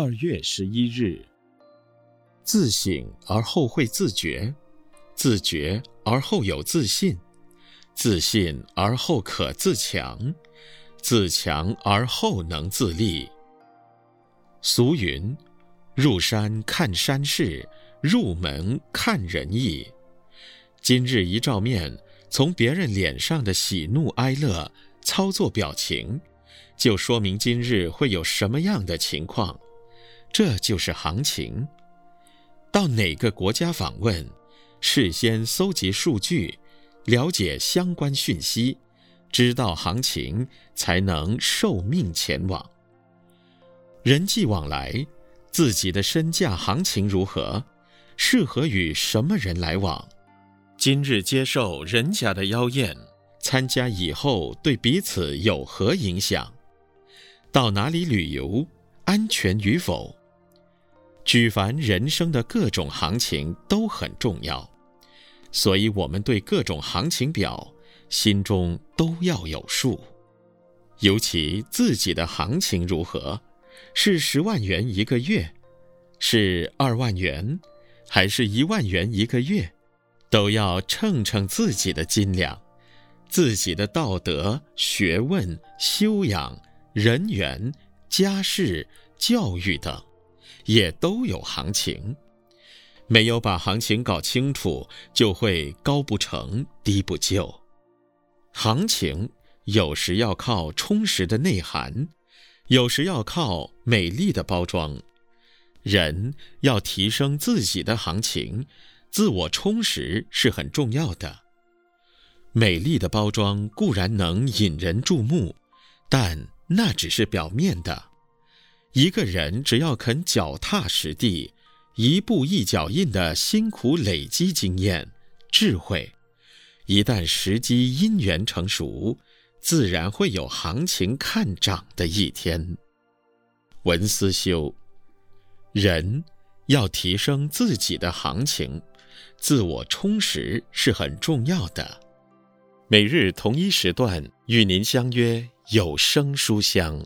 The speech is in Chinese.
二月十一日。自省而后会自觉，自觉而后有自信，自信而后可自强，自强而后能自立。俗云：“入山看山势，入门看人意。”今日一照面，从别人脸上的喜怒哀乐、操作表情，就说明今日会有什么样的情况。这就是行情。到哪个国家访问，事先搜集数据，了解相关讯息，知道行情，才能受命前往。人际往来，自己的身价行情如何，适合与什么人来往？今日接受人家的邀宴，参加以后对彼此有何影响？到哪里旅游，安全与否？举凡人生的各种行情都很重要，所以我们对各种行情表心中都要有数。尤其自己的行情如何，是十万元一个月，是二万元，还是一万元一个月？都要称称自己的斤两，自己的道德、学问、修养、人缘、家世、教育等，也都有行情。没有把行情搞清楚，就会高不成低不就。行情有时要靠充实的内涵，有时要靠美丽的包装。人要提升自己的行情。自我充实是很重要的。美丽的包装固然能引人注目，但那只是表面的。一个人只要肯脚踏实地，一步一脚印的辛苦累积经验、智慧，一旦时机因缘成熟，自然会有行情看涨的一天。文思修，人要提升自己的行情。自我充实是很重要的。每日同一时段与您相约有声书香。